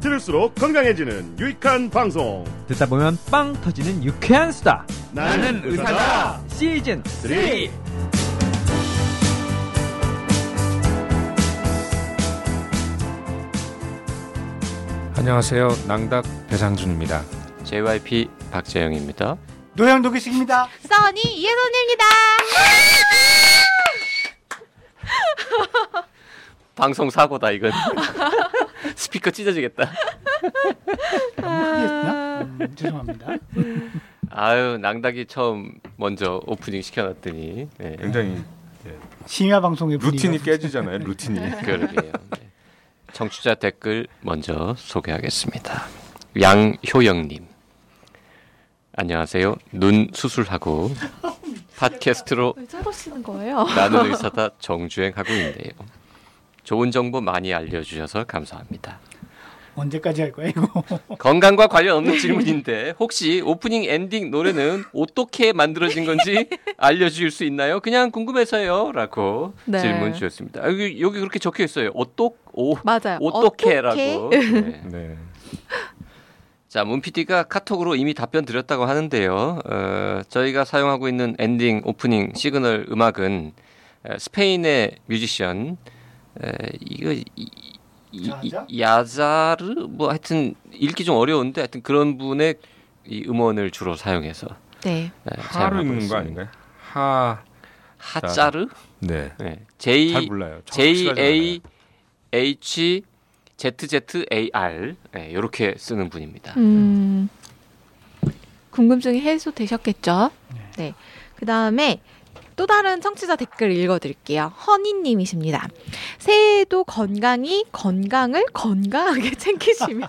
들을수록 건강해지는 유익한 방송 듣다 보면 빵 터지는 유쾌한 수다. 나는 의사다 시즌 3. 안녕하세요. 낭닥 배상준입니다. JYP 박재영입니다. 노영도 교식입니다. 써니 이혜선입니다. 방송 사고다 이건. 스피커 찢어지겠다. 모르겠나? 음, 죄송합니다. 아유 낭닥이 처음 먼저 오프닝 시켜놨더니 네, 굉장히 심야 방송의 루틴이 깨지잖아요. 루틴이. 그러게요. 네. 청취자 댓글 먼저 소개하겠습니다. 양효영님 안녕하세요. 눈 수술하고 팟캐스트로 왜 저러시는 거예요? 나는 의사다 정주행 하고 있네요. 좋은 정보 많이 알려주셔서 감사합니다. 언제까지 할 거야 이거? 건강과 관련 없는 질문인데 혹시 오프닝 엔딩 노래는 어떻게 만들어진 건지 알려주실 수 있나요? 그냥 궁금해서요.라고 네. 질문 주셨습니다. 아, 여기 여기 그렇게 적혀 있어요. 어떻 오 맞아요. 어떻게라고. 네. 네. 자, 문 PD가 카톡으로 이미 답변 드렸다고 하는데요. 어, 저희가 사용하고 있는 엔딩 오프닝 시그널 음악은 에, 스페인의 뮤지션 에, 이거 이, 이? 야자르 뭐 하여튼 읽기 좀 어려운데 하여튼 그런 분의 이 음원을 주로 사용해서 네. 사용하고 있는 거. 아닌가요? 하. 하자르? 네. 네. 잘 J 몰라요. J A H Z Z A R 네, 이렇게 쓰는 분입니다. 음. 궁금증이 해소되셨겠죠? 네. 그 다음에 또 다른 청취자 댓글 읽어드릴게요. 허니님이십니다. 새해에도 건강히 건강을 건강하게 챙기시며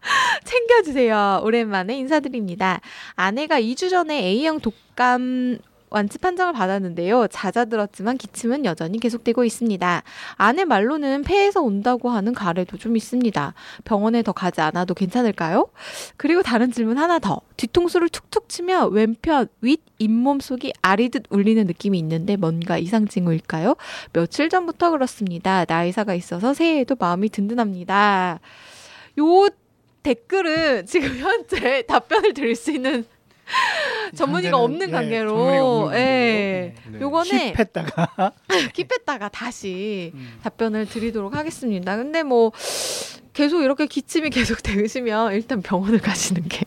챙겨주세요. 오랜만에 인사드립니다. 아내가 2주 전에 A형 독감 완치 판정을 받았는데요. 잦아들었지만 기침은 여전히 계속되고 있습니다. 아내 말로는 폐에서 온다고 하는 가래도 좀 있습니다. 병원에 더 가지 않아도 괜찮을까요? 그리고 다른 질문 하나 더. 뒤통수를 툭툭 치며 왼편 윗 잇몸 속이 아리듯 울리는 느낌이 있는데 뭔가 이상 징후일까요? 며칠 전부터 그렇습니다. 나이사가 있어서 새해에도 마음이 든든합니다. 요 댓글은 지금 현재 답변을 드릴 수 있는 전문의가 현재는, 없는 예, 관계로 전문의가 없는 예. 네. 요거는 킵했다가 킵했다가 다시 음. 답변을 드리도록 하겠습니다. 근데 뭐 계속 이렇게 기침이 계속 되시면 일단 병원을 가시는 게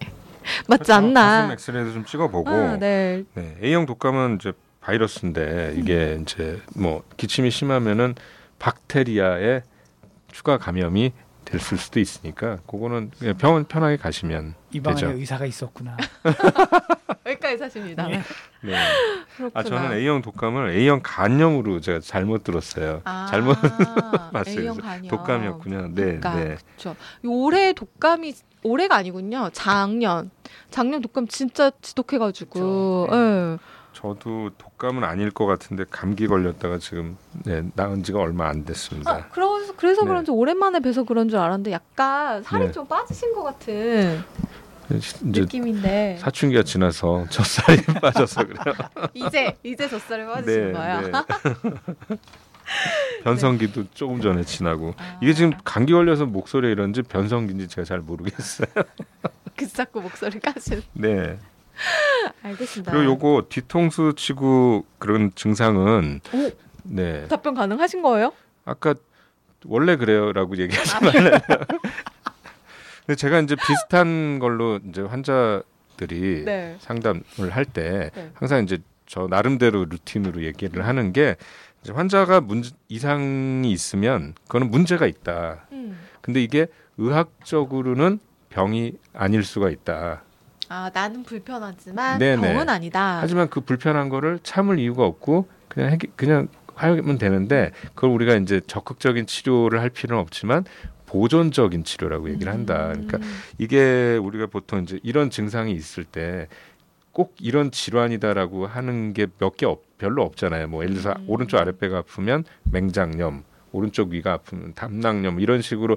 맞지 그렇죠. 가슴 않나. 엑스레이도 좀 찍어보고. 아, 네. 네. A형 독감은 이제 바이러스인데 이게 이제 뭐 기침이 심하면은 박테리아의 추가 감염이 됐을 수도 있으니까 그거는 그냥 병원 편하게 가시면 이 방에 되죠. 의사가 있었구나. 여기까지 사십니다. 예. 네. 그렇구나. 아 저는 A형 독감을 A형 간염으로 제가 잘못 들었어요. 아, 잘못 봤어요. A형 그래서 간염. 독감이었군요. 네, 독감. 네. 그렇죠. 올해 독감이 올해가 아니군요. 작년. 작년 독감 진짜 지독해가지고. 그렇죠. 예. 저도 독감은 아닐 것 같은데 감기 걸렸다가 지금 네, 나은 지가 얼마 안 됐습니다. 아, 그래서 그래서 네. 그런지 오랜만에 뵈서 그런 줄 알았는데 약간 살이 네. 좀 빠지신 것 같은 이제 느낌인데 사춘기가 지나서 젖살이 빠져서 그래요. 이제 이제 젖살이 빠지신 거예요. 변성기도 조금 전에 지나고 아. 이게 지금 감기 걸려서 목소리 이런지 변성기인지 제가 잘 모르겠어요. 그 자꾸 목소리 까시는. 네. 알겠습니다. 그리고 요거 뒤통수 치고 그런 증상은 오. 네 답변 가능하신 거예요? 아까 원래 그래요라고 얘기하지 말라요. 근데 제가 이제 비슷한 걸로 이제 환자들이 네. 상담을 할때 네. 항상 이제 저 나름대로 루틴으로 얘기를 하는 게 이제 환자가 문제, 이상이 있으면 그거는 문제가 있다. 음. 근데 이게 의학적으로는 병이 아닐 수가 있다. 아 나는 불편하지만 네네. 병은 아니다. 하지만 그 불편한 거를 참을 이유가 없고 그냥 해기, 그냥 하면 되는데 그걸 우리가 이제 적극적인 치료를 할 필요는 없지만 보존적인 치료라고 얘기를 한다. 그러니까 음. 이게 우리가 보통 이제 이런 증상이 있을 때 꼭 이런 질환이다라고 하는 게 몇 개 별로 없잖아요. 뭐 예를 들어서 음. 오른쪽 아랫배가 아프면 맹장염, 오른쪽 위가 아프면 담낭염 이런 식으로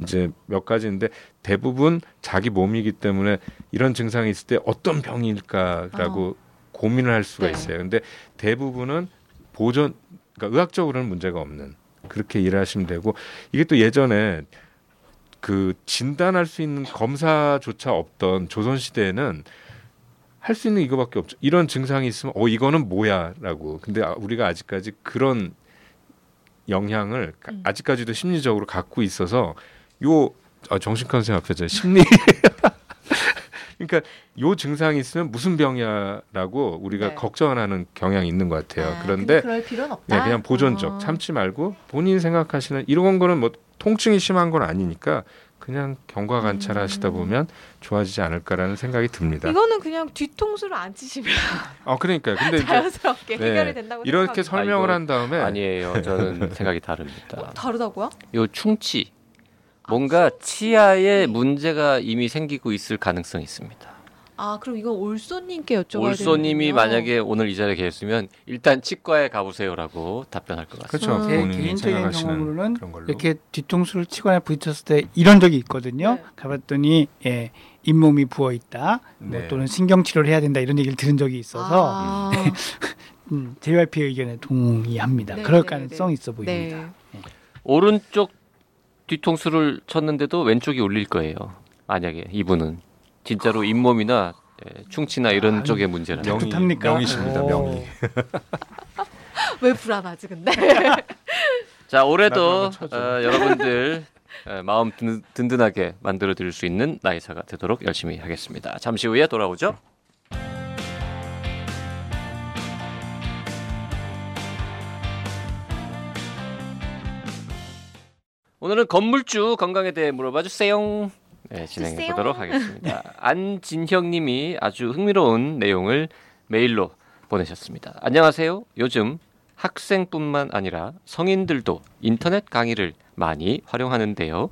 이제 몇 가지인데 대부분 자기 몸이기 때문에 이런 증상이 있을 때 어떤 병일까라고 고민을 할 수가 네. 있어요. 근데 대부분은 보존 그러니까 의학적으로는 문제가 없는 그렇게 이해하시면 되고 이게 또 예전에 그 진단할 수 있는 검사조차 없던 조선 시대에는 할 수 있는 이거밖에 없죠. 이런 증상이 있으면 어 이거는 뭐야라고. 근데 아, 우리가 아직까지 그런 영향을 가- 음. 아직까지도 심리적으로 갖고 있어서 요 아, 정신과 선생 앞에서 심리 그러니까 요 증상이 있으면 무슨 병이야라고 우리가 네. 걱정하는 경향이 있는 것 같아요. 아, 그런데 그럴 필요는 없다. 네, 그냥 보존적 어. 참지 말고 본인이 생각하시는 이런 거는 뭐 통증이 심한 건 아니니까 그냥 경과 관찰하시다 음. 보면 좋아지지 않을까라는 생각이 듭니다. 이거는 그냥 뒤통수를 안 치시면 아 그러니까 근데 자연스럽게 네, 해결이 된다고 이렇게 생각합니다. 설명을 아, 한 다음에 아니에요. 저는 생각이 다릅니다. 어, 다르다고요? 요 충치 뭔가 치아에 문제가 이미 생기고 있을 가능성이 있습니다. 아 그럼 이건 올소님께 여쭤봐야 올소님이 되는군요. 만약에 오늘 이 자리에 계셨으면 일단 치과에 가보세요라고 답변할 것 같습니다. 그렇죠. 음. 제 개인적인 경험으로는. 이렇게 뒤통수를 치거나 부딪혔을 때 이런 적이 있거든요. 네. 가봤더니 예, 잇몸이 부어 있다, 네. 뭐 또는 신경 치료를 해야 된다 이런 얘기를 들은 적이 있어서 아, 음, JYP 의견에 동의합니다. 네, 그럴 네, 가능성이 있어 보입니다. 네. 오른쪽 뒤통수를 쳤는데도 왼쪽이 울릴 거예요. 만약에 이분은 진짜로 잇몸이나 예, 충치나 이런 아, 쪽의 문제라. 명- 명의- 좋답니까? 명의십니다, 오. 명의. 왜 불안하지 근데? 자 올해도. 어, 여러분들 어, 마음 든, 든든하게 만들어 드릴 수 있는 나이사가 되도록 열심히 하겠습니다. 잠시 후에 돌아오죠. 오늘은 건물주 건강에 대해 물어봐 주세요. 네, 진행해 주세요. 보도록 하겠습니다. 안진형 님이 아주 흥미로운 내용을 메일로 보내셨습니다. 안녕하세요. 요즘 학생뿐만 아니라 성인들도 인터넷 강의를 많이 활용하는데요.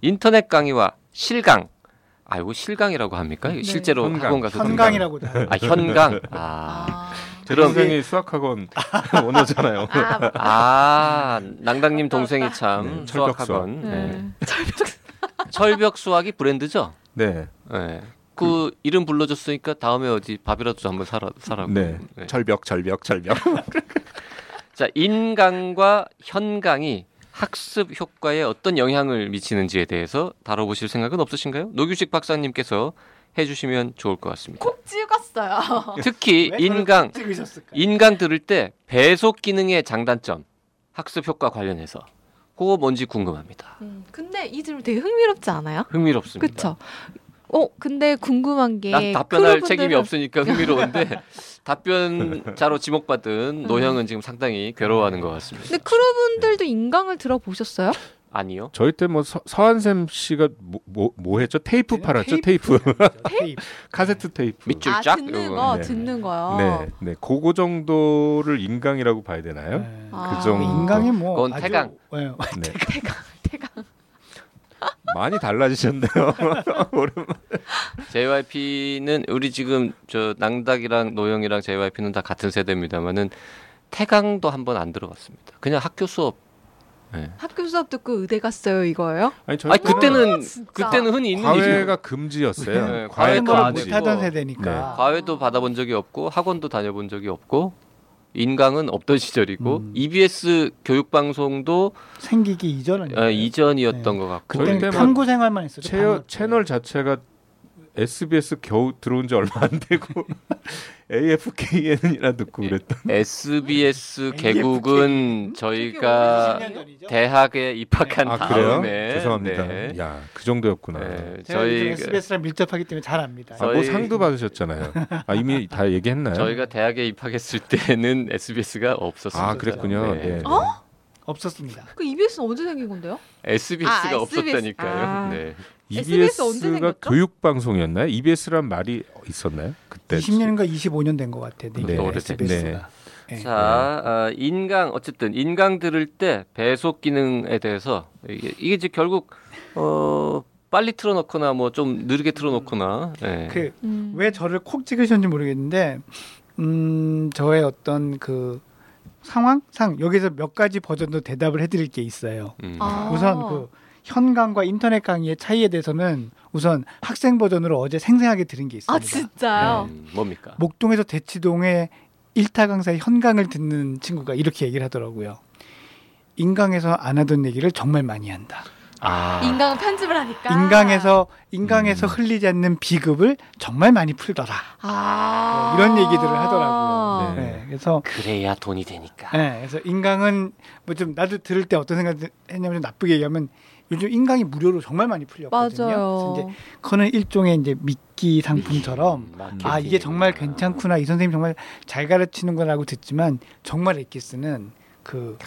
인터넷 강의와 실강. 아, 이거 실강이라고 합니까? 네. 실제로 현강. 학원 가서 현강이라고 다. 아, 현강. 아. 아, 제 그럼- 동생이 수학학원 원어잖아요. 아, 아, 낭당님 동생이 참 네, 철벽 수학학원. 네. 네. 철벽 수학이 브랜드죠? 네, 네. 그 이름 불러줬으니까 다음에 어디 밥이라도 한번 사라 사라고. 네, 네. 절벽, 절벽, 절벽. 자, 인강과 현강이 학습 효과에 어떤 영향을 미치는지에 대해서 다뤄보실 생각은 없으신가요? 노규식 박사님께서 해주시면 좋을 것 같습니다. 콕 찍었어요. 특히 인강? 인강 들을 때 배속 기능의 장단점, 학습 효과 관련해서 그거 뭔지 궁금합니다. 음, 근데 이 질문 되게 흥미롭지 않아요? 흥미롭습니다. 그쵸? 어, 근데 궁금한 게난 답변할 크루분들은- 책임이 없으니까 흥미로운데 답변자로 지목받은 노형은 지금 상당히 괴로워하는 것 같습니다. 근데 크루분들도 인강을 들어보셨어요? 아니요. 저희 때 뭐 서한샘 씨가 뭐, 뭐, 뭐 했죠? 테이프 팔았죠? 테이프, 테이프. 카세트 테이프. 밑줄 아, 쫙 듣는 요거. 거, 네. 듣는 거요. 네, 네, 그거 정도를 인강이라고 봐야 되나요? 네. 아. 그 정도. 인강이 뭐 그건 아주- 태강. 네. 네. 태강, 태강. 많이 달라지셨네요. 오랜만에. JYP는 우리 지금 저 낭닥이랑 노영이랑 JYP는 다 같은 세대입니다만은 태강도 한번 안 들어봤습니다. 그냥 학교 수업. 네. 학교 수업 듣고 의대 갔어요 이거예요? 아니, 아니 그때는 아. 그때는 흔히 있는. 과외가 금지였어요. 네, 과외 과외도 그런 안걸 금지. 되고. 못하던 세대니까. 네. 과외도 받아본 적이 없고 학원도 다녀본 적이 없고 인강은 없던 시절이고 음. EBS 교육 방송도 생기기 이전은 어, 이전이었던 네. 것 같고 그때 탐구 생활만 했었죠. 때. 채널 자체가 SBS 겨우 들어온 지 얼마 안 되고 AFKN이나 듣고 그랬던. SBS 개국은 저희가 오래전 전이죠. 대학에 입학한 아 그래요? 다음에 죄송합니다. 네. 야 그 정도였구나. 네, 저희 SBS랑 밀접하기 때문에 잘 압니다. 아, 뭐 저희- 상도 받으셨잖아요. 아 이미 다 얘기했나요? 저희가 대학에 입학했을 때는 SBS가 없었습니다. 아 그랬군요. 네. 네. 어? 없었습니다. 그 EBS는 언제 생긴 건데요? SBS가 아, SBS. 없었다니까요. 아. 네. SBS 언제 EBS가? 교육 방송이었나요? EBS란 말이 있었나요? 그때 20년인가 25년 된 것 같아요. 네, SBS가. 네. 자, 아, 인강 어쨌든 인강 들을 때 배속 기능에 대해서 이게, 이게 이제 결국 어 빨리 틀어놓거나 뭐 좀 느리게 틀어놓거나 예. 그 음. 왜 저를 콕 찍으셨는지 모르겠는데 음 저의 어떤 그 상황상 여기서 몇 가지 버전도 대답을 해드릴 게 있어요. 음. 아. 우선 그 현 강과 인터넷 강의의 차이에 대해서는 우선 학생 버전으로 어제 생생하게 들은 게 있습니다. 아 진짜요? 음, 뭡니까? 목동에서 대치동에 일타 강사의 현강을 듣는 친구가 이렇게 얘기를 하더라고요. 인강에서 안 하던 얘기를 정말 많이 한다. 아, 인강은 편집을 하니까. 인강에서 인강에서 음. 흘리지 않는 비급을 정말 많이 풀더라. 아뭐 이런 얘기들을 하더라고요. 네. 네, 그래서 그래야 돈이 되니까. 네, 그래서 인강은 뭐 좀 나도 들을 때 어떤 생각 했냐면 좀 나쁘게 얘기하면 요즘 인강이 무료로 정말 많이 풀렸거든요. 맞아요. 그래서 이제 그거는 일종의 이제 미끼 상품처럼 음, 아 이게 정말 괜찮구나 이 선생님 정말 잘 가르치는구나라고 듣지만 정말 엑기스는 그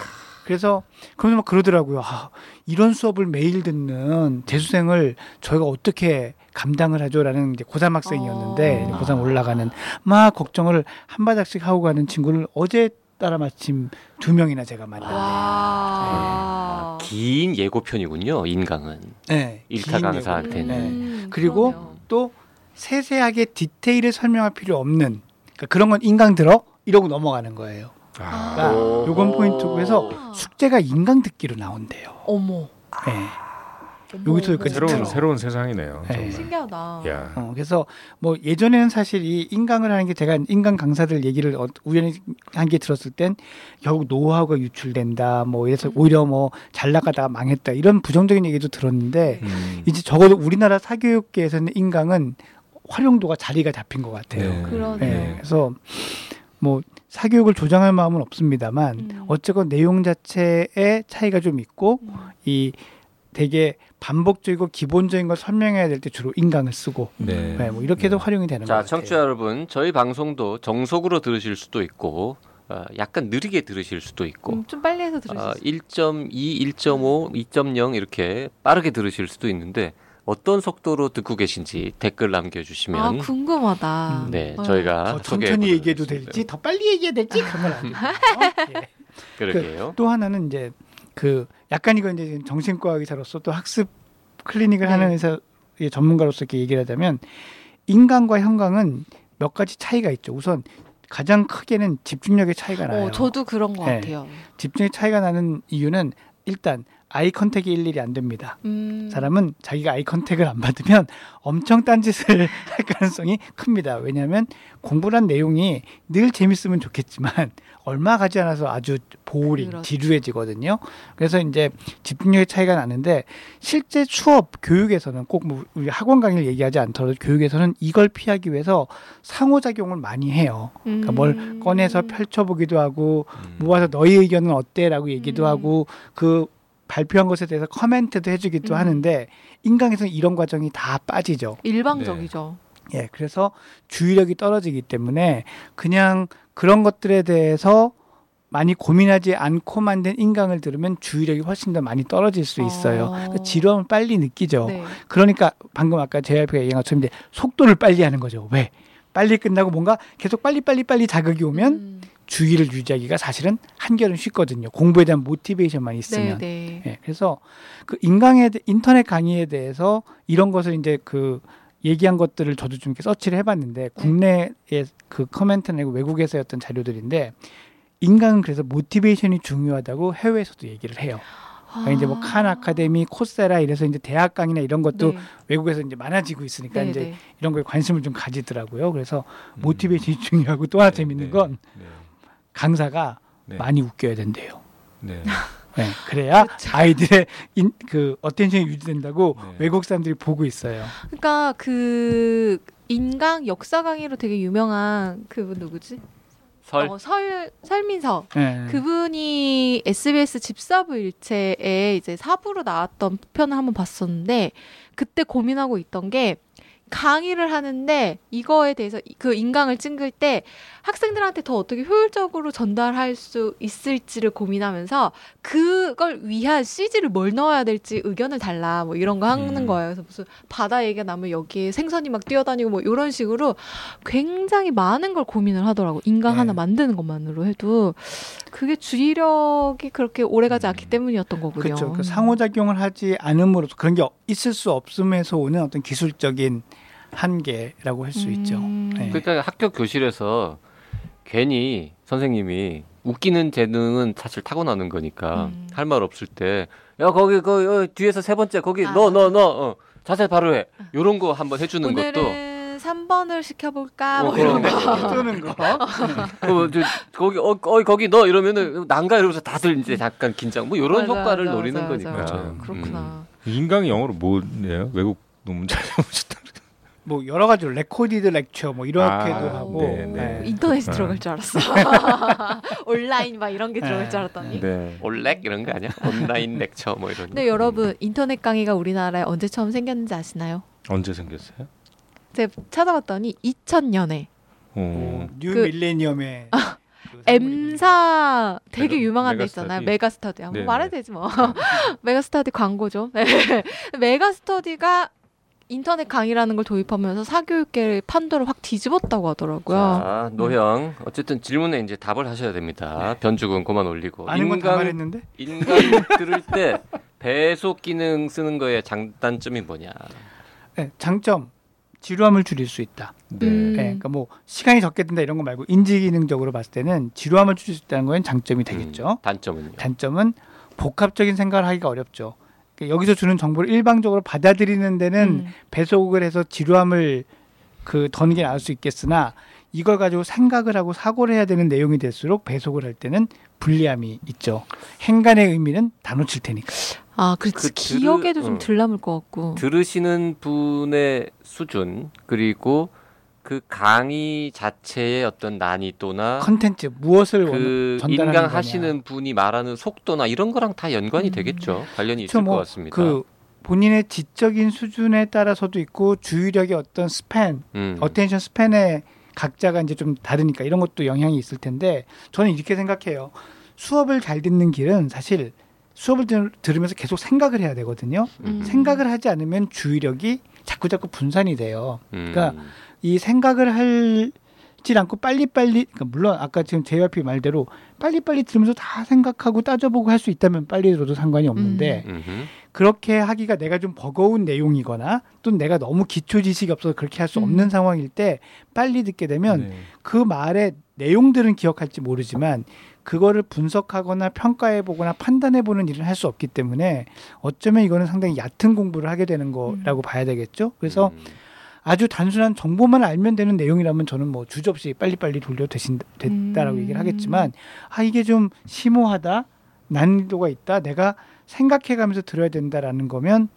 그래서 그러면서 막 그러더라고요. 아, 이런 수업을 매일 듣는 재수생을 저희가 어떻게 감당을 하죠라는 이제 고3 학생이었는데 어. 고3 올라가는 막 걱정을 한 바닥씩 하고 가는 친구를 어제 따라 마침 두 명이나 제가 만났네요. 와. 긴 예고편이군요. 인강은 네, 일타 긴 강사한테는. 네. 음, 그리고 그러네요. 또 세세하게 디테일을 설명할 필요 없는 그러니까 그런 건 인강 들어 이러고 넘어가는 거예요. 아, 그러니까 오. 요건 포인트고 해서 숙제가 인강 듣기로 나온대요. 어머. 네. 여기서. 여기까지 새로운 들어. 새로운 세상이네요. 네. 신기하다. 야. 어, 그래서 뭐 예전에는 사실 이 인강을 하는 게 제가 인강 강사들 얘기를 어- 우연히 한 게 들었을 땐 결국 노하우가 유출된다. 뭐 이래서 음. 오히려 뭐 잘 나가다가 망했다. 이런 부정적인 얘기도 들었는데 음. 이제 적어도 우리나라 사교육계에서는 인강은 활용도가 자리가 잡힌 것 같아요. 네. 그러네요. 네, 그래서 뭐 사교육을 조장할 마음은 없습니다만 음. 어쨌건 내용 자체의 차이가 좀 있고 음. 이 되게 반복적이고 기본적인 걸 설명해야 될 때 주로 인강을 쓰고 네. 네, 뭐 이렇게도 네. 활용이 되는 것 자, 같아요. 청취자 여러분, 저희 방송도 정속으로 들으실 수도 있고 어, 약간 느리게 들으실 수도 있고 음, 좀 빨리 해서 들으실 어, 수 1.2, 1.5, 2.0 이렇게 빠르게 들으실 수도 있는데 어떤 속도로 듣고 계신지 댓글 아 남겨주시면 궁금하다. 음. 네 어. 저희가 더 천천히 얘기해도. 될지 더 빨리 얘기해야 될지 그런 건 아니에요. 예. 그러게요. 또 하나는 이제 그 약간 이거 이제 정신과 의사로서 또 학습 클리닉을 네. 하는 의사 의 전문가로서 이렇게 얘기를 하자면 인강과 현강은 몇 가지 차이가 있죠. 우선 가장 크게는 집중력의 차이가 나요. 어, 저도 그런 것 네. 같아요. 집중의 차이가 나는 이유는 일단 아이 컨택이 일일이 안 됩니다. 음. 사람은 자기가 아이 컨택을 안 받으면 엄청 딴짓을 할 가능성이 큽니다. 왜냐하면 공부란 내용이 늘 재밌으면 좋겠지만 얼마 가지 않아서 아주 보울이 그렇죠. 지루해지거든요. 그래서 이제 집중력의 차이가 나는데 실제 수업 교육에서는 꼭 뭐 우리 학원 강의를 얘기하지 않더라도 교육에서는 이걸 피하기 위해서 상호작용을 많이 해요. 그러니까 뭘 음. 꺼내서 펼쳐보기도 하고 음. 모아서 너희 의견은 어때라고 얘기도 음. 하고 그 발표한 것에 대해서 커멘트도 해주기도 음. 하는데 인강에서는 이런 과정이 다 빠지죠. 일방적이죠. 예, 그래서 주의력이 떨어지기 때문에 그냥 그런 것들에 대해서 많이 고민하지 않고 만든 인강을 들으면 주의력이 훨씬 더 많이 떨어질 수 있어요. 어. 그러니까 지루함을 빨리 느끼죠. 네. 그러니까 방금 아까 JRP가 얘기한 것처럼 이제 속도를 빨리 하는 거죠. 왜? 빨리 끝나고 뭔가 계속 빨리 빨리 빨리 자극이 오면 음. 주의를 유지하기가 사실은 한결은 쉽거든요. 공부에 대한 motivation만 네, 있으면. 네. 예, 그래서 그 인강에 대- 인터넷 강의에 대해서 이런 것을 이제 그 얘기한 것들을 저도 좀 이렇게 서치를 네. 해봤는데 국내의 그 커멘트 내고 외국에서였던 자료들인데 인강은 그래서 motivation이 중요하다고 해외에서도 얘기를 해요. 그러니까 이제 뭐 칸 아카데미, 코세라 이래서 이제 대학 강의나 이런 것도 네. 외국에서 이제 많아지고 있으니까 네, 이제 네. 이런 거에 관심을 좀 가지더라고요. 그래서 motivation이 중요하고 또 하나 네, 재밌는 네. 건 네. 강사가 네. 많이 웃겨야 된대요. 네. 네, 그래야 그렇죠. 아이들의 인, 그 attention이 유지된다고 네. 외국 사람들이 보고 있어요. 그러니까 그 인강 역사 강의로 되게 유명한 그분 누구지? 설 어, 설 설민석. 네. 그분이 SBS 집사부 일체에 이제 사부로 나왔던 편을 한번 봤었는데 그때 고민하고 있던 게 강의를 하는데 이거에 대해서 그 인강을 찍을 때 학생들한테 더 어떻게 효율적으로 전달할 수 있을지를 고민하면서 그걸 위한 CG를 뭘 넣어야 될지 의견을 달라 뭐 이런 거 하는 음. 거예요. 그래서 무슨 바다 얘기가 나면 여기에 생선이 막 뛰어다니고 뭐 이런 식으로 굉장히 많은 걸 고민을 하더라고. 인강 네. 하나 만드는 것만으로 해도 그게 주의력이 그렇게 오래가지 않기 때문이었던 거군요. 그렇죠. 그 상호작용을 하지 않음으로써 그런 게 있을 수 없음에서 오는 어떤 기술적인 한계라고 할 수 있죠. 음. 네. 그러니까 학교 교실에서 괜히 선생님이 웃기는 재능은 사실 타고나는 거니까 음. 할말 없을 때 야 거기 그 어, 뒤에서 세 번째 거기 아. 너너 너 어, 자세 바로 해. 요런 거 한번 해주는 것도. 오늘은 3번을 시켜볼까? 어, 뭐 이런 그런 거. 거. 뜨는 거. 어, 저, 거기 어, 어 거기 너 이러면은 난가 이러면서 다들 이제 약간 긴장 뭐 이런 맞아, 효과를 맞아, 노리는 맞아, 거니까. 맞아. 음. 그렇구나. 인강이 영어로 뭐예요? 외국 논문 잘 보셨다. 뭐 여러 가지로 recorded lecture 뭐 이렇게도 아, 하고 네, 오, 네. 인터넷이 아. 들어갈 줄 알았어. 온라인 막 이런 게 들어갈 줄 알았더니. 네. 올렉 이런 거 아니야? online lecture 뭐 이런. 근데 여러분 인터넷 강의가 우리나라에 언제 처음 생겼는지 아시나요? 언제 생겼어요? 제가 찾아봤더니 2000년에 어. new 그- millennium의 그 M사 되게 메가- 유명한 데 메가스터디? 있잖아요. 메가스터디. 한번 네네. 말해도 되지 뭐. 메가스터디 광고죠. 네. 메가스터디가 인터넷 강의라는 걸 도입하면서 사교육계의 판도를 확 뒤집었다고 하더라고요. 자, 노형 어쨌든 질문에 이제 답을 하셔야 됩니다. 변죽은 그만 올리고. 아는 건다 말했는데 인강 들을 때 배속 기능 쓰는 거의 장단점이 뭐냐? 네, 장점 지루함을 줄일 수 있다. 네. 음. 네, 그러니까 뭐 시간이 적게 든다 이런 거 말고 인지 기능적으로 봤을 때는 지루함을 줄일 수 있다는 건 장점이 되겠죠. 음, 단점은요? 단점은 복합적인 생각을 하기가 어렵죠. 여기서 주는 정보를 일방적으로 받아들이는 데는 음. 배속을 해서 지루함을 그 더는 게 나을 수 있겠으나 이걸 가지고 생각을 하고 사고를 해야 되는 내용이 될수록 배속을 할 때는 불리함이 있죠. 행간의 의미는 다 놓칠 테니까. 아, 그렇지. 그 기억에도 좀 응. 덜 남을 것 같고. 들으시는 분의 수준 그리고 그 강의 자체의 어떤 난이도나 컨텐츠 무엇을 원- 그 인강. 하시는 분이 말하는 속도나 이런 거랑 다 연관이 음. 되겠죠. 관련이 있을 그렇죠. 것뭐 같습니다. 그 본인의 지적인 수준에 따라서도 있고 주의력의 어떤 span, 음. attention span에 각자가 이제 좀 다르니까 이런 것도 영향이 있을 텐데 저는 이렇게 생각해요. 수업을 잘 듣는 길은 사실 수업을 들, 들으면서 계속 생각을 해야 되거든요. 음. 생각을 하지 않으면 주의력이 자꾸 자꾸 분산이 돼요. 음. 그러니까 이 생각을 할지 않고 빨리빨리 그러니까 물론 아까 지금 JYP 말대로 빨리빨리 들으면서 다 생각하고 따져보고 할 수 있다면 빨리 들어도 상관이 없는데 음. 음흠. 그렇게 하기가 내가 좀 버거운 내용이거나 또 내가 너무 기초 지식이 없어서 그렇게 할수 없는 음. 상황일 때 빨리 듣게 되면 네. 그 말의 내용들은 기억할지 모르지만 그거를 분석하거나 평가해 보거나 판단해 보는 일을 할 수 없기 때문에 어쩌면 이거는 상당히 얕은 공부를 하게 되는 거라고 봐야 되겠죠. 그래서 음. 아주 단순한 정보만 알면 되는 내용이라면 저는 뭐 주저없이 빨리빨리 돌려 되신 됐다라고 음. 얘기를 하겠지만 아 이게 좀 심오하다 난이도가 있다 내가 생각해 가면서 들어야 된다라는 거면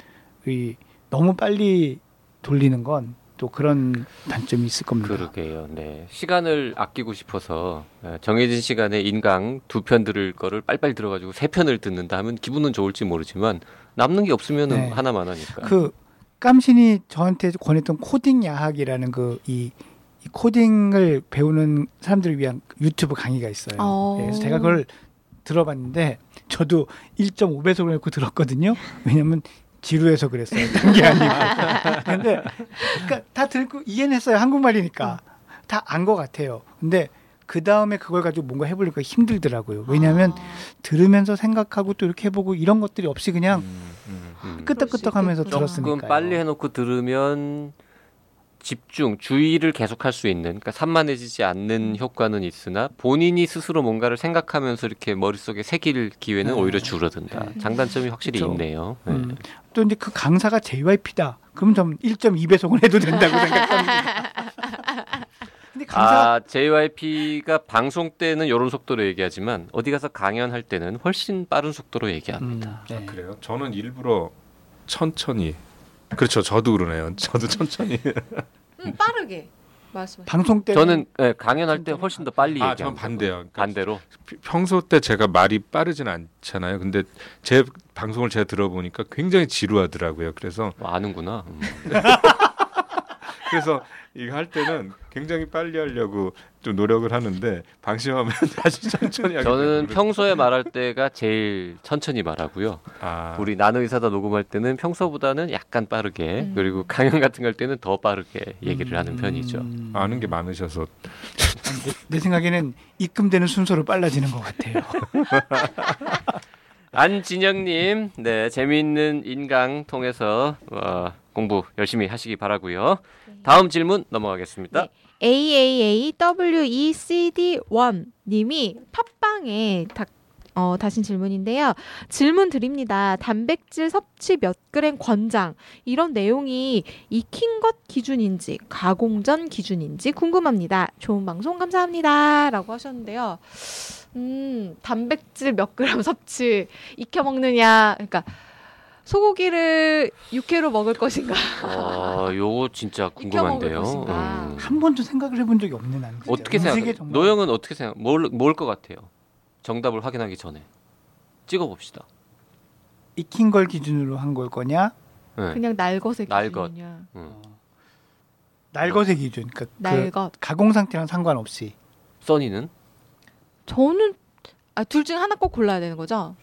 이 너무 빨리 돌리는 건 또 그런 단점이 있을 겁니다. 그러게요. 네. 시간을 아끼고 싶어서 에, 정해진 시간에 인강 두 편 들을 거를 빨리빨리 들어가지고 세 편을 듣는다 하면 기분은 좋을지 모르지만 남는 게 없으면은 네. 하나만 하니까. 그 깜신이 저한테 권했던 코딩 야학이라는 그 이 코딩을 배우는 사람들을 위한 유튜브 강의가 있어요. 어. 네, 그래서 제가 그걸 들어봤는데 저도 1.5배속을 놓고 들었거든요. 왜냐면 지루해서 그랬어요. 단게 아니고. 근데 그러니까 다 듣고 이해는 했어요. 한국말이니까 다 안 것 같아요. 근데 그 다음에 그걸 가지고 뭔가 해보려니까 힘들더라고요. 왜냐하면 아. 들으면서 생각하고 또 이렇게 해보고 이런 것들이 없이 그냥 음. 끄떡끄떡하면서 그럴 수 들었으니까. 조금 빨리 해놓고 들으면 집중, 주의를 계속할 수 있는, 그러니까 산만해지지 않는 효과는 있으나 본인이 스스로 뭔가를 생각하면서 이렇게 머릿속에 새길 기회는 네. 오히려 줄어든다. 네. 장단점이 확실히 그쵸. 있네요. 네. 음. 또 이제 그 강사가 JYP다. 그럼 좀 1.2배속은 해도 된다고 생각합니다. 근데 강사 아, JYP가 방송 때는 이런 속도로 얘기하지만 어디 가서 강연할 때는 훨씬 빠른 속도로 음, 얘기합니다. 네. 그래요? 저는 일부러 천천히. 그렇죠. 저도 그러네요. 저도 천천히. 음, 빠르게 말씀하세요. 방송 때 저는 예, 강연할 때 훨씬 더 빨리 아. 전 반대요. 그러니까 반대로. 평소 때 제가 말이 빠르진 않잖아요. 근데 제 방송을 제가 들어보니까 굉장히 지루하더라고요. 그래서 뭐 아는구나. 음. 그래서 이거 할 때는 굉장히 빨리 하려고 좀 노력을 하는데 방심하면 다시 천천히 하게 저는 평소에 말할 때가 제일 천천히 말하고요. 아, 우리 나는 의사다 녹음할 때는 평소보다는 약간 빠르게 음. 그리고 강연 같은 거할 때는 더 빠르게 얘기를 하는 편이죠. 음, 아는 게 많으셔서 내, 내 생각에는 입금되는 순서로 빨라지는 것 같아요. 안진영님, 네 재미있는 인강 통해서 어, 공부 열심히 하시기 바라고요. 다음 질문 넘어가겠습니다. 네. AAAWECD1 님이 팟빵에 다 어, 다신 질문인데요. 질문 드립니다. 단백질 섭취 몇 그램 권장 이런 내용이 익힌 것 기준인지 가공 전 기준인지 궁금합니다. 좋은 방송 감사합니다 라고 하셨는데요. 음, 단백질 몇 그램 섭취 익혀 먹느냐 그러니까 소고기를 육회로 먹을 것인가 아, 요거 진짜 궁금한데요. 음. 한 번도 생각을 해본 적이 없네 나는. 진짜. 어떻게 생각해? 정말 노영은 어떻게 생각? 뭘뭘것 같아요? 정답을 확인하기 전에 찍어 봅시다. 익힌 걸 기준으로 한 걸 거냐? 네. 그냥 날것의 날것. 기준이냐. 음. 날것의 기준. 그러니까 그 날것. 가공 상태랑 상관없이. 써니는 저는 아, 둘 중 하나 꼭 골라야 되는 거죠?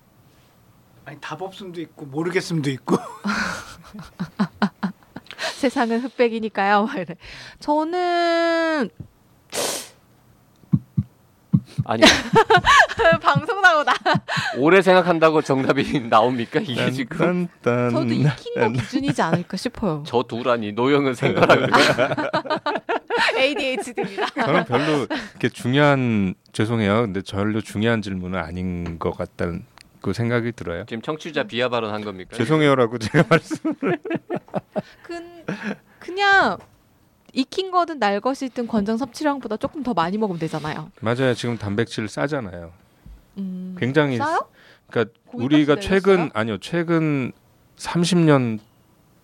아니 답 없음도 있고 모르겠음도 있고. 세상은 흑백이니까요. 막 이래. 저는 아니 방송 나오다. 오래 생각한다고 정답이 나옵니까? 이게 지금 딴, 저도 익힌 거 기준이지 않을까 싶어요. 저 두라니 노영은 생각하고 ADHD입니다. 저는 별로 이렇게 중요한 죄송해요. 근데 별로 중요한 질문은 아닌 것 같다는 그 생각이 들어요. 지금 청취자 비하 발언 한 겁니까? 죄송해요라고 제가 말씀. 그, 그냥 익힌 거든 날 것이든 권장 섭취량보다 조금 더 많이 먹으면 되잖아요. 맞아요. 지금 단백질 싸잖아요. 음, 굉장히 싸요? 그러니까 우리가 내렸어요? 최근 아니요 최근 30년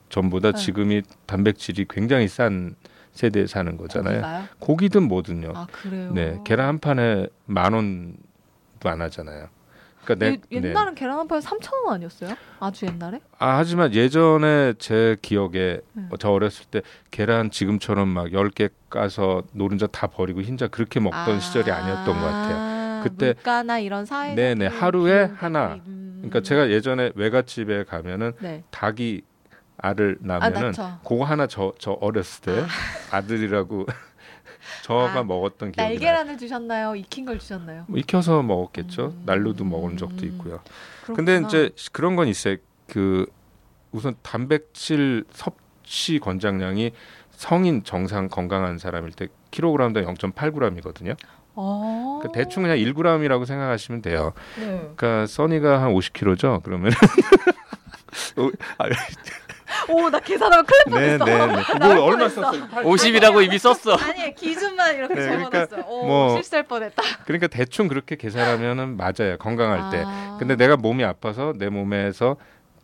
전보다 네. 지금이 단백질이 굉장히 싼 세대에 사는 거잖아요. 고기든 뭐든요. 아 그래요. 네, 계란 한 판에 만 원도 안 하잖아요. 그러니까 내, 예- 네. 옛날은 계란 한 판에 3천 원 아니었어요? 아주 옛날에? 아 하지만 예전에 제 기억에 네. 저 어렸을 때 계란 지금처럼 막 10개 까서 노른자 다 버리고 흰자 그렇게 먹던 시절이 아니었던 것 같아요. 그때- 물가나 이런 사회 네 네, 하루에 하나. 그러니까 제가 예전에 외갓집에 가면은 네. 닭이 알을 아 낳으면은 낳죠. 그거 하나 저 저 어렸을 때 아. 들이라고 저가 아, 먹었던 기억이 나요. 날계란을 주셨나요? 익힌 걸 주셨나요? 뭐 익혀서 먹었겠죠. 음. 날로도 먹은 적도 있고요. 그렇구나. 근데 이제 그런 건 있어요. 그 우선 단백질 섭취 권장량이 성인 정상 건강한 사람일 때 킬로그램당 0.8g이거든요. 어. 그러니까 대충 그냥 1g이라고 생각하시면 돼요. 네. 그러니까 써니가 한 50kg죠. 그러면 오, 나 계산하면 큰일 네, 뻔했어. 네, 네. 나올 그거 얼마 뻔했어. 썼어요? 50이라고 이미 썼어. 아니, 기준만 이렇게 네, 적어놨어요. 오, 뭐- 실수할 뻔했다. 그러니까 대충 그렇게 계산하면은 맞아요. 건강할 때. 아. 근데 내가 몸이 아파서 내 몸에서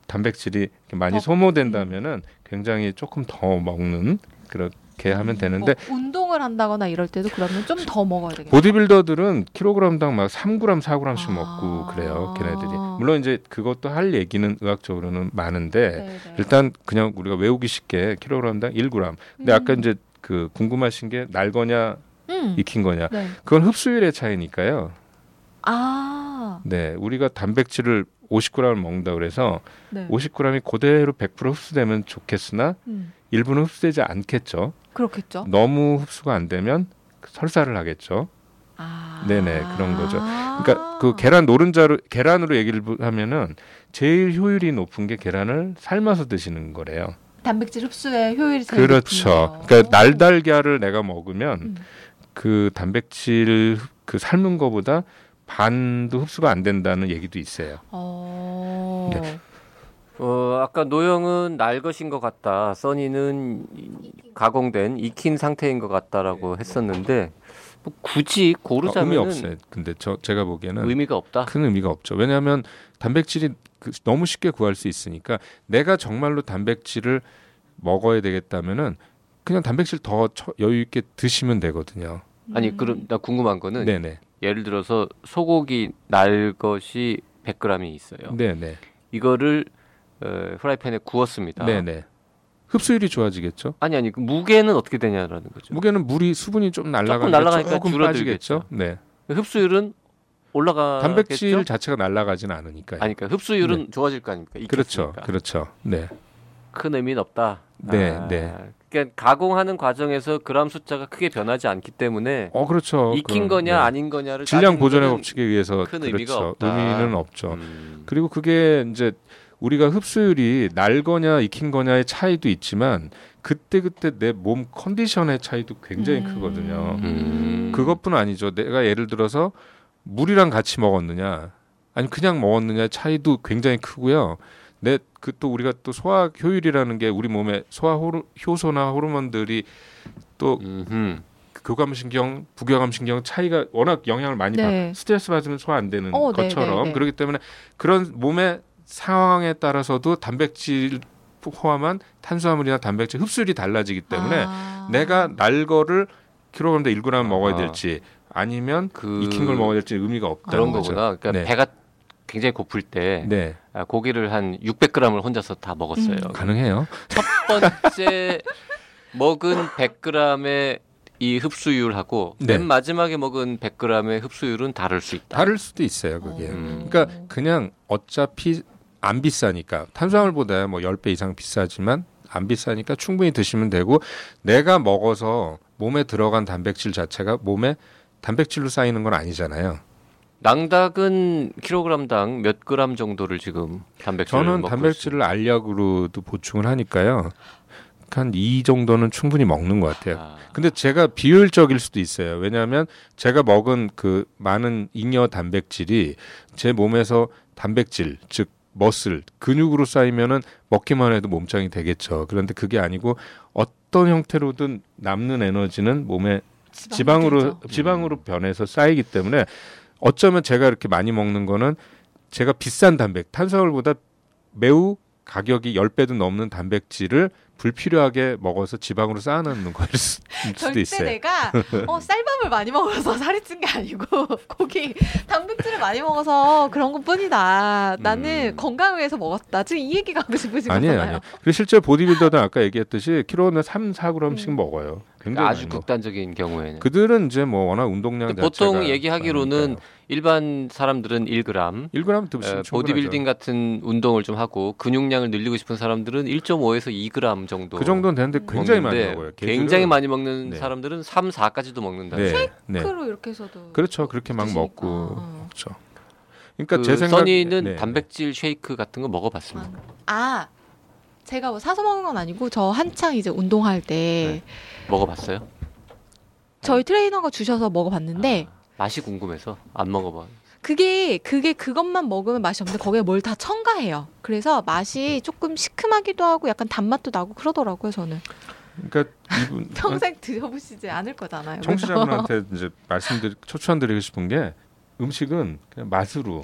단백질이 많이 더- 소모된다면은 굉장히 조금 더 먹는 그 렇게 하면 되는데 뭐 운동을 한다거나 이럴 때도 그러면 좀 더 먹어야 되겠네. 보디빌더들은 킬로그램당 막 3g, 4g씩 아. 먹고 그래요. 걔네들이. 물론 이제 그것도 할 얘기는 의학적으로는 많은데 네, 네. 일단 그냥 우리가 외우기 쉽게 킬로그램당 1g. 근데 아까 음. 이제 그 궁금하신 게 날 거냐 음. 익힌 거냐. 네. 그건 흡수율의 차이니까요. 아. 네, 우리가 단백질을 50g을 먹는다 그래서 네. 50g이 그대로 100% 흡수되면 좋겠으나 음. 일부는 흡수되지 않겠죠. 그렇겠죠. 너무 흡수가 안 되면 설사를 하겠죠. 아. 네네, 그런 거죠. 그러니까 그 계란 노른자로 계란으로 얘기를 하면은 제일 효율이 높은 게 계란을 삶아서 드시는 거래요. 단백질 흡수의 효율이 제일 그렇죠. 그러니까 날달걀을 내가 먹으면 음. 그 단백질 그 삶은 거보다 반도 흡수가 안 된다는 얘기도 있어요. 어. 네. 어, 아까 노영은 날 것인 것 같다. 써니는 이- 가공된 익힌 상태인 것 같다라고 했었는데 뭐 굳이 어, 고르자면 의미 없어요. 근데 저 제가 보기에는 의미가 없다. 큰 의미가 없죠. 왜냐하면 단백질이 그- 너무 쉽게 구할 수 있으니까 내가 정말로 단백질을 먹어야 되겠다면은 그냥 단백질 더 처- 여유 있게 드시면 되거든요. 아니 음. 그럼 나 궁금한 거는 네네. 예를 들어서 소고기 날 것이 100g이 있어요. 네네. 이거를 어, 프라이팬에 구웠습니다. 네네. 흡수율이 좋아지겠죠. 아니 아니 그 무게는 어떻게 되냐라는 거죠. 무게는 물이 수분이 좀 날아가니까 날아가니까 조금 줄어들겠죠. 네. 흡수율은 올라가겠죠. 단백질 자체가 날아가지는 않으니까요. 아니 그러니까 흡수율은 좋아질 거 아닙니까? 그렇죠. 익혔으니까. 그렇죠. 네. 큰 의미는 없다. 네, 아, 네. 그러니까 가공하는 과정에서 그람 숫자가 크게 변하지 않기 때문에 어 그렇죠. 익힌 그럼, 거냐 네. 아닌 거냐를 질량 보존의 법칙에 의해서 큰 그렇죠. 의미가 없다. 의미는 없죠. 음, 그리고 그게 이제 우리가 흡수율이 날 거냐 익힌 거냐의 차이도 있지만 그때 그때 내 몸 컨디션의 차이도 굉장히 음. 크거든요. 음. 그것뿐 아니죠. 내가 예를 들어서 물이랑 같이 먹었느냐 아니 그냥 먹었느냐 차이도 굉장히 크고요. 내 그 또 우리가 또 소화 효율이라는 게 우리 몸에 소화 호르, 효소나 호르몬들이 또 음흠. 교감신경, 부교감신경 차이가 워낙 영향을 많이 네. 받. 스트레스 받으면 소화 안 되는 어, 네, 것처럼 네, 네. 그렇기 때문에 그런 몸의 상황에 따라서도 단백질 포함한 탄수화물이나 단백질 흡수율이 달라지기 때문에 아. 내가 날 거를 킬로그램 대 1g 먹어야 아. 될지 아니면 그 익힌 걸 먹어야 될지 의미가 없다는 그런 거죠. 거구나. 그러니까 네. 배가 굉장히 고플 때 네, 아, 고기를 한 600g을 혼자서 다 먹었어요. 음. 가능해요. 첫 번째 먹은 100g의 이 흡수율하고 네. 맨 마지막에 먹은 100g의 흡수율은 다를 수 있다. 다를 수도 있어요, 그게. 음. 그러니까 그냥 어차피 안 비싸니까 탄수화물보다 뭐 10배 이상 비싸지만 안 비싸니까 충분히 드시면 되고 내가 먹어서 몸에 들어간 단백질 자체가 몸에 단백질로 쌓이는 건 아니잖아요. 낭닭은 킬로그램당 몇 그램 정도를 지금 단백질을 저는 먹고 단백질을 알약으로도 보충을 하니까요. 한 이 정도는 충분히 먹는 것 같아요. 아, 근데 제가 비효율적일 수도 있어요. 왜냐하면 제가 먹은 그 많은 잉여 단백질이 제 몸에서 단백질, 즉 머슬, 근육으로 쌓이면은 먹기만 해도 몸짱이 되겠죠. 그런데 그게 아니고 어떤 형태로든 남는 에너지는 몸에 지방으로 되죠. 지방으로 변해서 쌓이기 때문에 어쩌면 제가 이렇게 많이 먹는 거는 제가 비싼 단백, 탄수화물보다 매우 가격이 10배도 넘는 단백질을 불필요하게 먹어서 지방으로 쌓아놓는 거일 수- 수도 절대 있어요. 내가 어, 쌀밥을 많이 먹어서 살이 찐 게 아니고 고기 단백질을 많이 먹어서 그런 것뿐이다. 나는 음. 건강을 위해서 먹었다. 지금 이 얘기가 하고 싶으신 아니에요, 거잖아요. 아니에요. 그리고 실제 보디빌더들 아까 얘기했듯이 키로는 3, 4g씩 음. 먹어요. 굉장히 아주. 극단적인 경우에는 그들은 이제 뭐 워낙 운동량 보통 얘기하기로는 일반 사람들은 1g 1g 드시면 어, 충분하죠. 보디빌딩 같은 운동을 좀 하고 근육량을 늘리고 싶은 사람들은 1.5에서 2g 정도 그 정도는 되는데 굉장히 많이 먹는데 먹어요. 굉장히 많이 먹는 네. 사람들은 3, 4까지도 먹는다. 네, 네. 크로 이렇게 해서도 그렇죠. 그렇게 막 드시니까. 먹고 어. 그렇죠. 그러니까 그 제 생각 써니는 네. 단백질 쉐이크 같은 거 먹어봤습니다. 아 제가 뭐 사서 먹은 건 아니고 저 한창 이제 운동할 때 먹어봤어요? 저희 트레이너가 주셔서 먹어봤는데 아, 맛이 궁금해서 안 먹어봐. 그게 그게 그것만 먹으면 맛이 없는데 거기에 뭘 다 첨가해요. 그래서 맛이 조금 시큼하기도 하고 약간 단맛도 나고 그러더라고요. 저는 그러니까 이분 평생 드셔보시지 않을 거잖아요. 청취자분한테 이제 말씀드리 초추한드리고 싶은 게 음식은 그냥 맛으로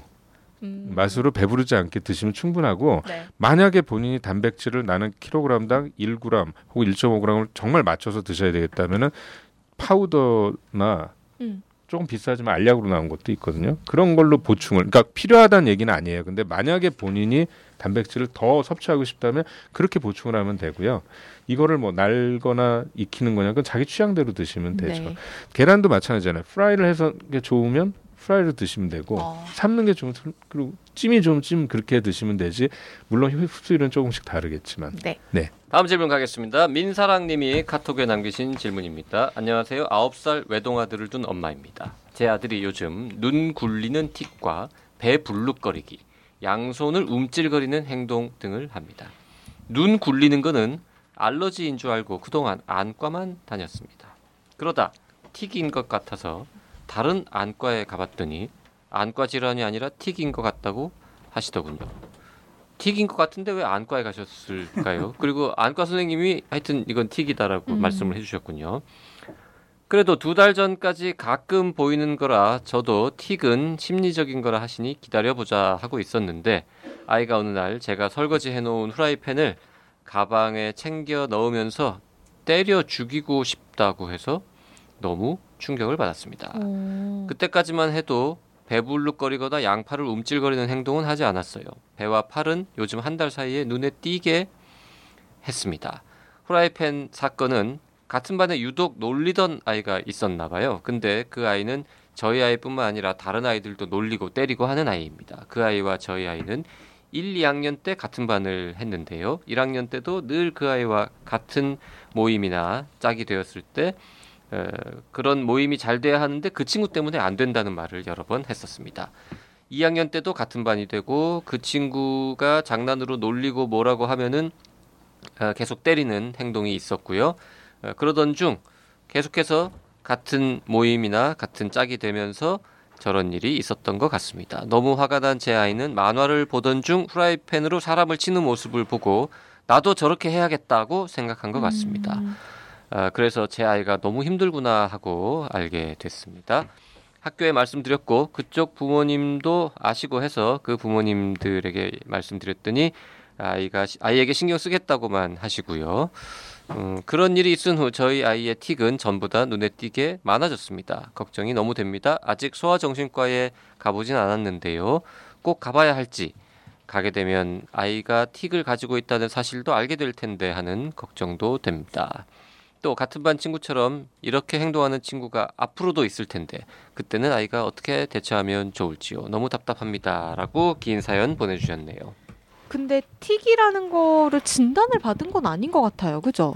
음. 맛으로 배부르지 않게 드시면 충분하고 네. 만약에 본인이 단백질을 나는 킬로그램당 1g 혹은 1.5g을 정말 맞춰서 드셔야 되겠다면은 파우더나 음. 조금 비싸지만 알약으로 나온 것도 있거든요. 그런 걸로 보충을 그러니까 필요하다는 얘기는 아니에요. 근데 만약에 본인이 단백질을 더 섭취하고 싶다면 그렇게 보충을 하면 되고요. 이거를 뭐 날거나 익히는 거냐 그건 자기 취향대로 드시면 되죠. 네. 계란도 마찬가지잖아요. 프라이를 해서 게 좋으면 프라이를 드시면 되고 어. 삶는 게 삶- 그리고 찜이 좋으면 찜 그렇게 드시면 되지. 물론 흡수율은 조금씩 다르겠지만. 네. 다음 질문 가겠습니다. 민사랑님이 카톡에 남기신 질문입니다. 안녕하세요. 9살 외동아들을 둔 엄마입니다. 제 아들이 요즘 눈 굴리는 틱과 배 불룩거리기, 양손을 움찔거리는 행동 등을 합니다. 눈 굴리는 거는 알러지인 줄 알고 그동안 안과만 다녔습니다. 그러다 틱인 것 같아서 다른 안과에 가봤더니 안과 질환이 아니라 틱인 것 같다고 하시더군요. 틱인 것 같은데 왜 안과에 가셨을까요? 그리고 안과 선생님이 하여튼 이건 틱이다라고 음. 말씀을 해주셨군요. 그래도 두 달 전까지 가끔 보이는 거라 저도 틱은 심리적인 거라 하시니 기다려보자 하고 있었는데 아이가 어느 날 제가 설거지 해놓은 후라이팬을 가방에 챙겨 넣으면서 때려 죽이고 싶다고 해서 너무 충격을 받았습니다. 어. 그때까지만 해도 배불룩거리거나 양팔을 움찔거리는 행동은 하지 않았어요. 배와 팔은 요즘 한 달 사이에 눈에 띄게 했습니다. 후라이팬 사건은 같은 반에 유독 놀리던 아이가 있었나 봐요. 근데 그 아이는 저희 아이뿐만 아니라 다른 아이들도 놀리고 때리고 하는 아이입니다. 그 아이와 저희 아이는 1, 2학년 때 같은 반을 했는데요. 1학년 때도 늘 그 아이와 같은 모임이나 짝이 되었을 때 에, 그런 모임이 잘 돼야 하는데 그 친구 때문에 안 된다는 말을 여러 번 했었습니다. 2학년 때도 같은 반이 되고 그 친구가 장난으로 놀리고 뭐라고 하면은 어, 계속 때리는 행동이 있었고요. 어, 그러던 중 계속해서 같은 모임이나 같은 짝이 되면서 저런 일이 있었던 것 같습니다. 너무 화가 난 제 아이는 만화를 보던 중 후라이팬으로 사람을 치는 모습을 보고 나도 저렇게 해야겠다고 생각한 것 같습니다. 음. 아, 그래서 제 아이가 너무 힘들구나 하고 알게 됐습니다. 학교에 말씀드렸고 그쪽 부모님도 아시고 해서 그 부모님들에게 말씀드렸더니 아이가 아이에게 신경 쓰겠다고만 하시고요. 음, 그런 일이 있은 후 저희 아이의 틱은 전보다 눈에 띄게 많아졌습니다. 걱정이 너무 됩니다. 아직 소아정신과에 가보진 않았는데요. 꼭 가봐야 할지 가게 되면 아이가 틱을 가지고 있다는 사실도 알게 될 텐데 하는 걱정도 됩니다. 또 같은 반 친구처럼 이렇게 행동하는 친구가 앞으로도 있을 텐데 그때는 아이가 어떻게 대처하면 좋을지요. 너무 답답합니다라고 긴 사연 보내주셨네요. 근데 틱이라는 거를 진단을 받은 건 아닌 것 같아요. 그죠?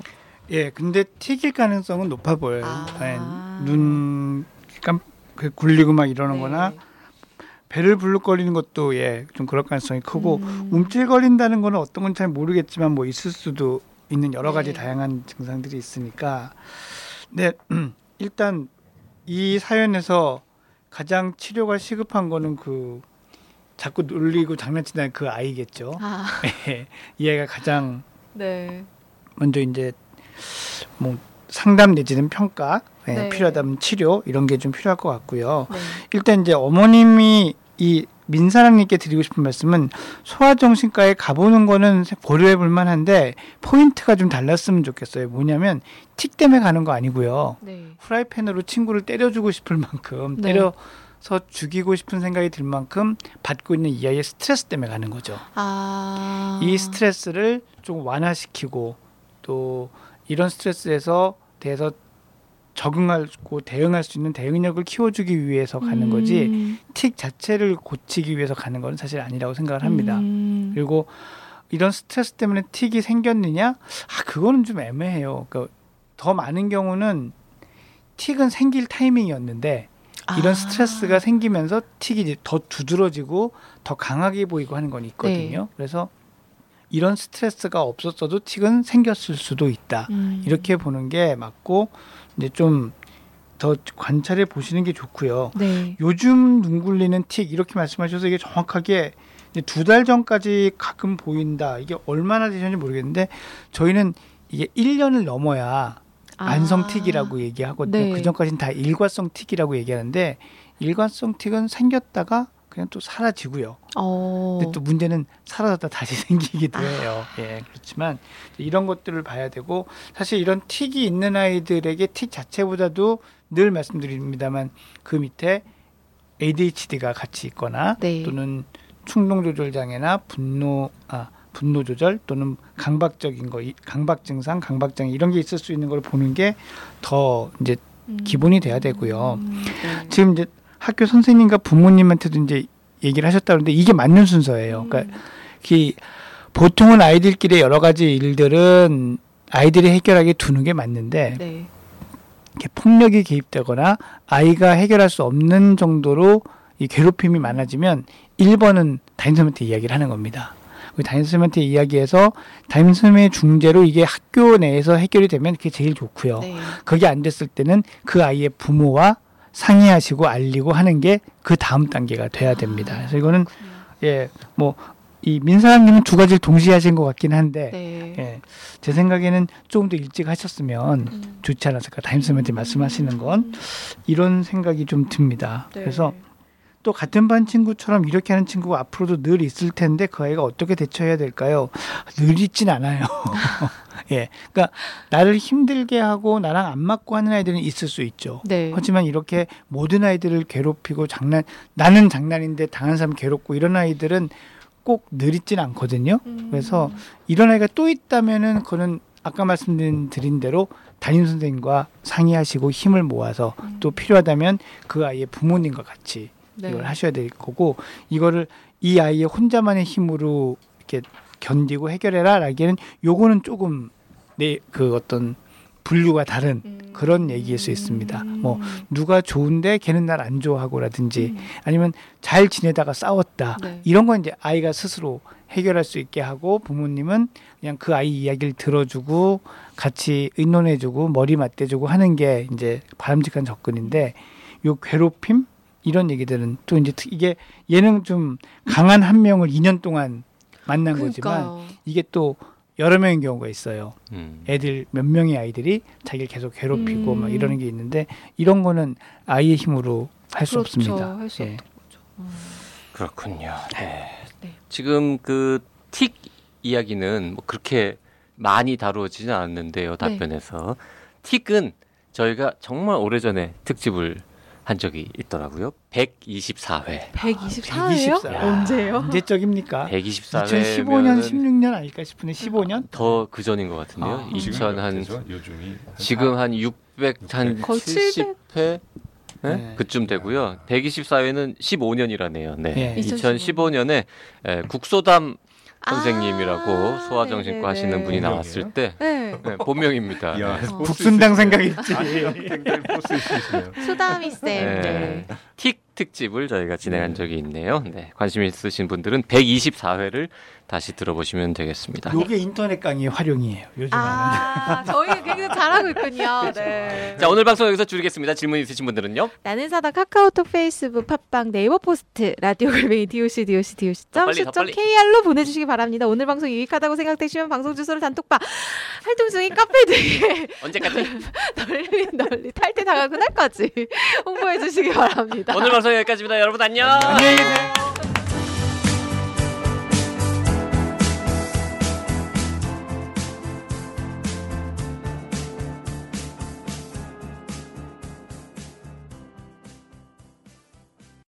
예, 근데 튀길 가능성은 높아 보여요. 아. 예, 눈 깜, 그 굴리고 막 이러는거나 네. 배를 불룩거리는 것도 예, 좀 그럴 가능성이 크고 음. 움찔거린다는 거는 어떤 건 잘 모르겠지만 뭐 있을 수도 있는 여러 가지 네. 다양한 증상들이 있으니까. 네, 일단 이 사연에서 가장 치료가 시급한 거는 그 자꾸 놀리고 장난치는 그 아이겠죠. 아, 예, 이 아이가 가장 네. 먼저 이제 뭐 상담 내지는 평가 예, 네. 필요하다면 치료 이런 게 좀 필요할 것 같고요. 네. 일단 이제 어머님이 이 민사랑님께 드리고 싶은 말씀은 소아정신과에 가보는 거는 고려해 볼 만한데 포인트가 좀 달랐으면 좋겠어요. 뭐냐면 틱 때문에 가는 거 아니고요. 네. 후라이팬으로 친구를 때려주고 싶을 만큼 네. 때려 서 죽이고 싶은 생각이 들 만큼 받고 있는 이 아이의 스트레스 때문에 가는 거죠. 아. 이 스트레스를 좀 완화시키고 또 이런 스트레스에서 대해서 적응하고 대응할 수 있는 대응력을 키워주기 위해서 가는 거지 음. 틱 자체를 고치기 위해서 가는 건 사실 아니라고 생각을 합니다. 음. 그리고 이런 스트레스 때문에 틱이 생겼느냐? 아 그거는 좀 애매해요. 그러니까 더 많은 경우는 틱은 생길 타이밍이었는데 이런 아. 스트레스가 생기면서 틱이 더 두드러지고 더 강하게 보이고 하는 건 있거든요. 네. 그래서 이런 스트레스가 없었어도 틱은 생겼을 수도 있다. 음. 이렇게 보는 게 맞고 이제 좀 더 관찰해 보시는 게 좋고요. 네. 요즘 눈 굴리는 틱 이렇게 말씀하셔서 이게 정확하게 두 달 전까지 가끔 보인다. 이게 얼마나 되셨는지 모르겠는데 저희는 이게 1년을 넘어야 만성 틱이라고 얘기하거든요. 네. 그 전까지는 다 일과성 틱이라고 얘기하는데 일과성 틱은 생겼다가 그냥 또 사라지고요. 어. 근데 또 문제는 사라졌다 다시 생기기도 해요. 예, 그렇지만 이런 것들을 봐야 되고 사실 이런 틱이 있는 아이들에게 틱 자체보다도 늘 말씀드립니다만 그 밑에 ADHD가 같이 있거나 네. 또는 충동 조절 장애나 분노 아 분노 조절 또는 강박적인 거 이- 강박 증상, 강박 장애 이런 게 있을 수 있는 걸 보는 게 더 이제 음. 기본이 돼야 되고요. 음, 네. 지금 이제 학교 선생님과 부모님한테도 이제 얘기를 하셨다는데 이게 맞는 순서예요. 그러니까 음. 이 보통은 아이들끼리 여러 가지 일들은 아이들이 해결하게 두는 게 맞는데 네. 이렇게 폭력이 개입되거나 아이가 해결할 수 없는 정도로 이 괴롭힘이 많아지면 1번은 담임선생님한테 이야기를 하는 겁니다. 그 담임선생님한테 이야기해서 담임선생님의 중재로 이게 학교 내에서 해결이 되면 그게 제일 좋고요. 네. 그게 안 됐을 때는 그 아이의 부모와 상의하시고 알리고 하는 게 그 다음 단계가 돼야 됩니다. 그래서 이거는 예, 뭐 이 민사장님은 두 가지를 동시에 하신 것 같긴 한데 네. 예, 제 생각에는 조금 더 일찍 하셨으면 음. 좋지 않았을까 담임선생님한테 말씀하시는 건 이런 생각이 좀 듭니다. 네. 그래서 또 같은 반 친구처럼 이렇게 하는 친구가 앞으로도 늘 있을 텐데 그 아이가 어떻게 대처해야 될까요? 늘 있진 않아요. 예, 그러니까 나를 힘들게 하고 나랑 안 맞고 하는 아이들은 있을 수 있죠. 네. 하지만 이렇게 모든 아이들을 괴롭히고 장난 나는 장난인데 당한 사람 괴롭고 이런 아이들은 꼭늘 있진 않거든요. 음. 그래서 이런 아이가 또 있다면은 그거는 아까 말씀드린 대로 담임 선생님과 상의하시고 힘을 모아서 또 필요하다면 그 아이의 부모님과 같이 네. 이걸 하셔야 될 거고 이거를 이 아이의 혼자만의 힘으로 이렇게 견디고 해결해라 라기에는 요거는 조금 내 그 어떤 분류가 다른 음. 그런 얘기일 수 있습니다. 뭐 음. 누가 좋은데 걔는 날 안 좋아하고라든지 음. 아니면 잘 지내다가 싸웠다 네. 이런 건 이제 아이가 스스로 해결할 수 있게 하고 부모님은 그냥 그 아이 이야기를 들어주고 같이 의논해주고 머리 맞대주고 하는 게 이제 바람직한 접근인데 요 괴롭힘 이런 얘기들은 또 이제 특- 이게 얘는 좀 강한 한 명을 2년 동안 만난 거지만 그러니까요. 이게 또 여러 명의 경우가 있어요. 음. 애들 몇 명의 아이들이 자기를 계속 괴롭히고 음. 막 이러는 게 있는데 이런 거는 아이의 힘으로 할수 그렇죠. 없습니다. 할수 예. 그렇군요. 네. 네. 지금 그 틱 이야기는 뭐 그렇게 많이 다루어지진 않았는데요. 답변에서 틱은 저희가 정말 오래전에 특집을 한 적이 있더라고요. 124회. 124회요? 124. 언제요? 언제적입니까? 124회. 2015년, 16년 아닐까 싶은데 15년? 더 그 전인 것 같은데요. 아. 2000한 요즘이 지금 한 600, 한 거의 70회 네? 네. 그쯤 되고요. 124회는 15년이라네요. 네. 네. 2015년에 에, 국소담 선생님이라고 아, 소아정신과 네네네. 하시는 분이 나왔을 때 네. 네, 본명입니다. 야, 네. 어. 국순당 생각했지. 수다미 쌤. 네. 네. 틱 특집을 저희가 진행한 적이 있네요. 네. 관심 있으신 분들은 124회를 다시 들어보시면 되겠습니다. 요게 인터넷 강의 활용이에요. 요즘에는. 아, 저희 굉장히 잘하고 있군요. 네. 자, 오늘 방송 여기서 줄이겠습니다. 질문 있으신 분들은요? 나는 의사다 카카오톡, 페이스북, 팟빵, 네이버 포스트, 라디오 골뱅이 doc doc doc 더 빨리. kr로 보내주시기 바랍니다. 오늘 방송 유익하다고 생각되시면 방송 주소를 단톡방, 활동 중인 카페 등에 언제까지? 널리 널리 탈퇴 당할 그날까지 홍보해 주시기 바랍니다. 오늘 방송 여기까지입니다. 여러분 안녕. 안녕히 계세요.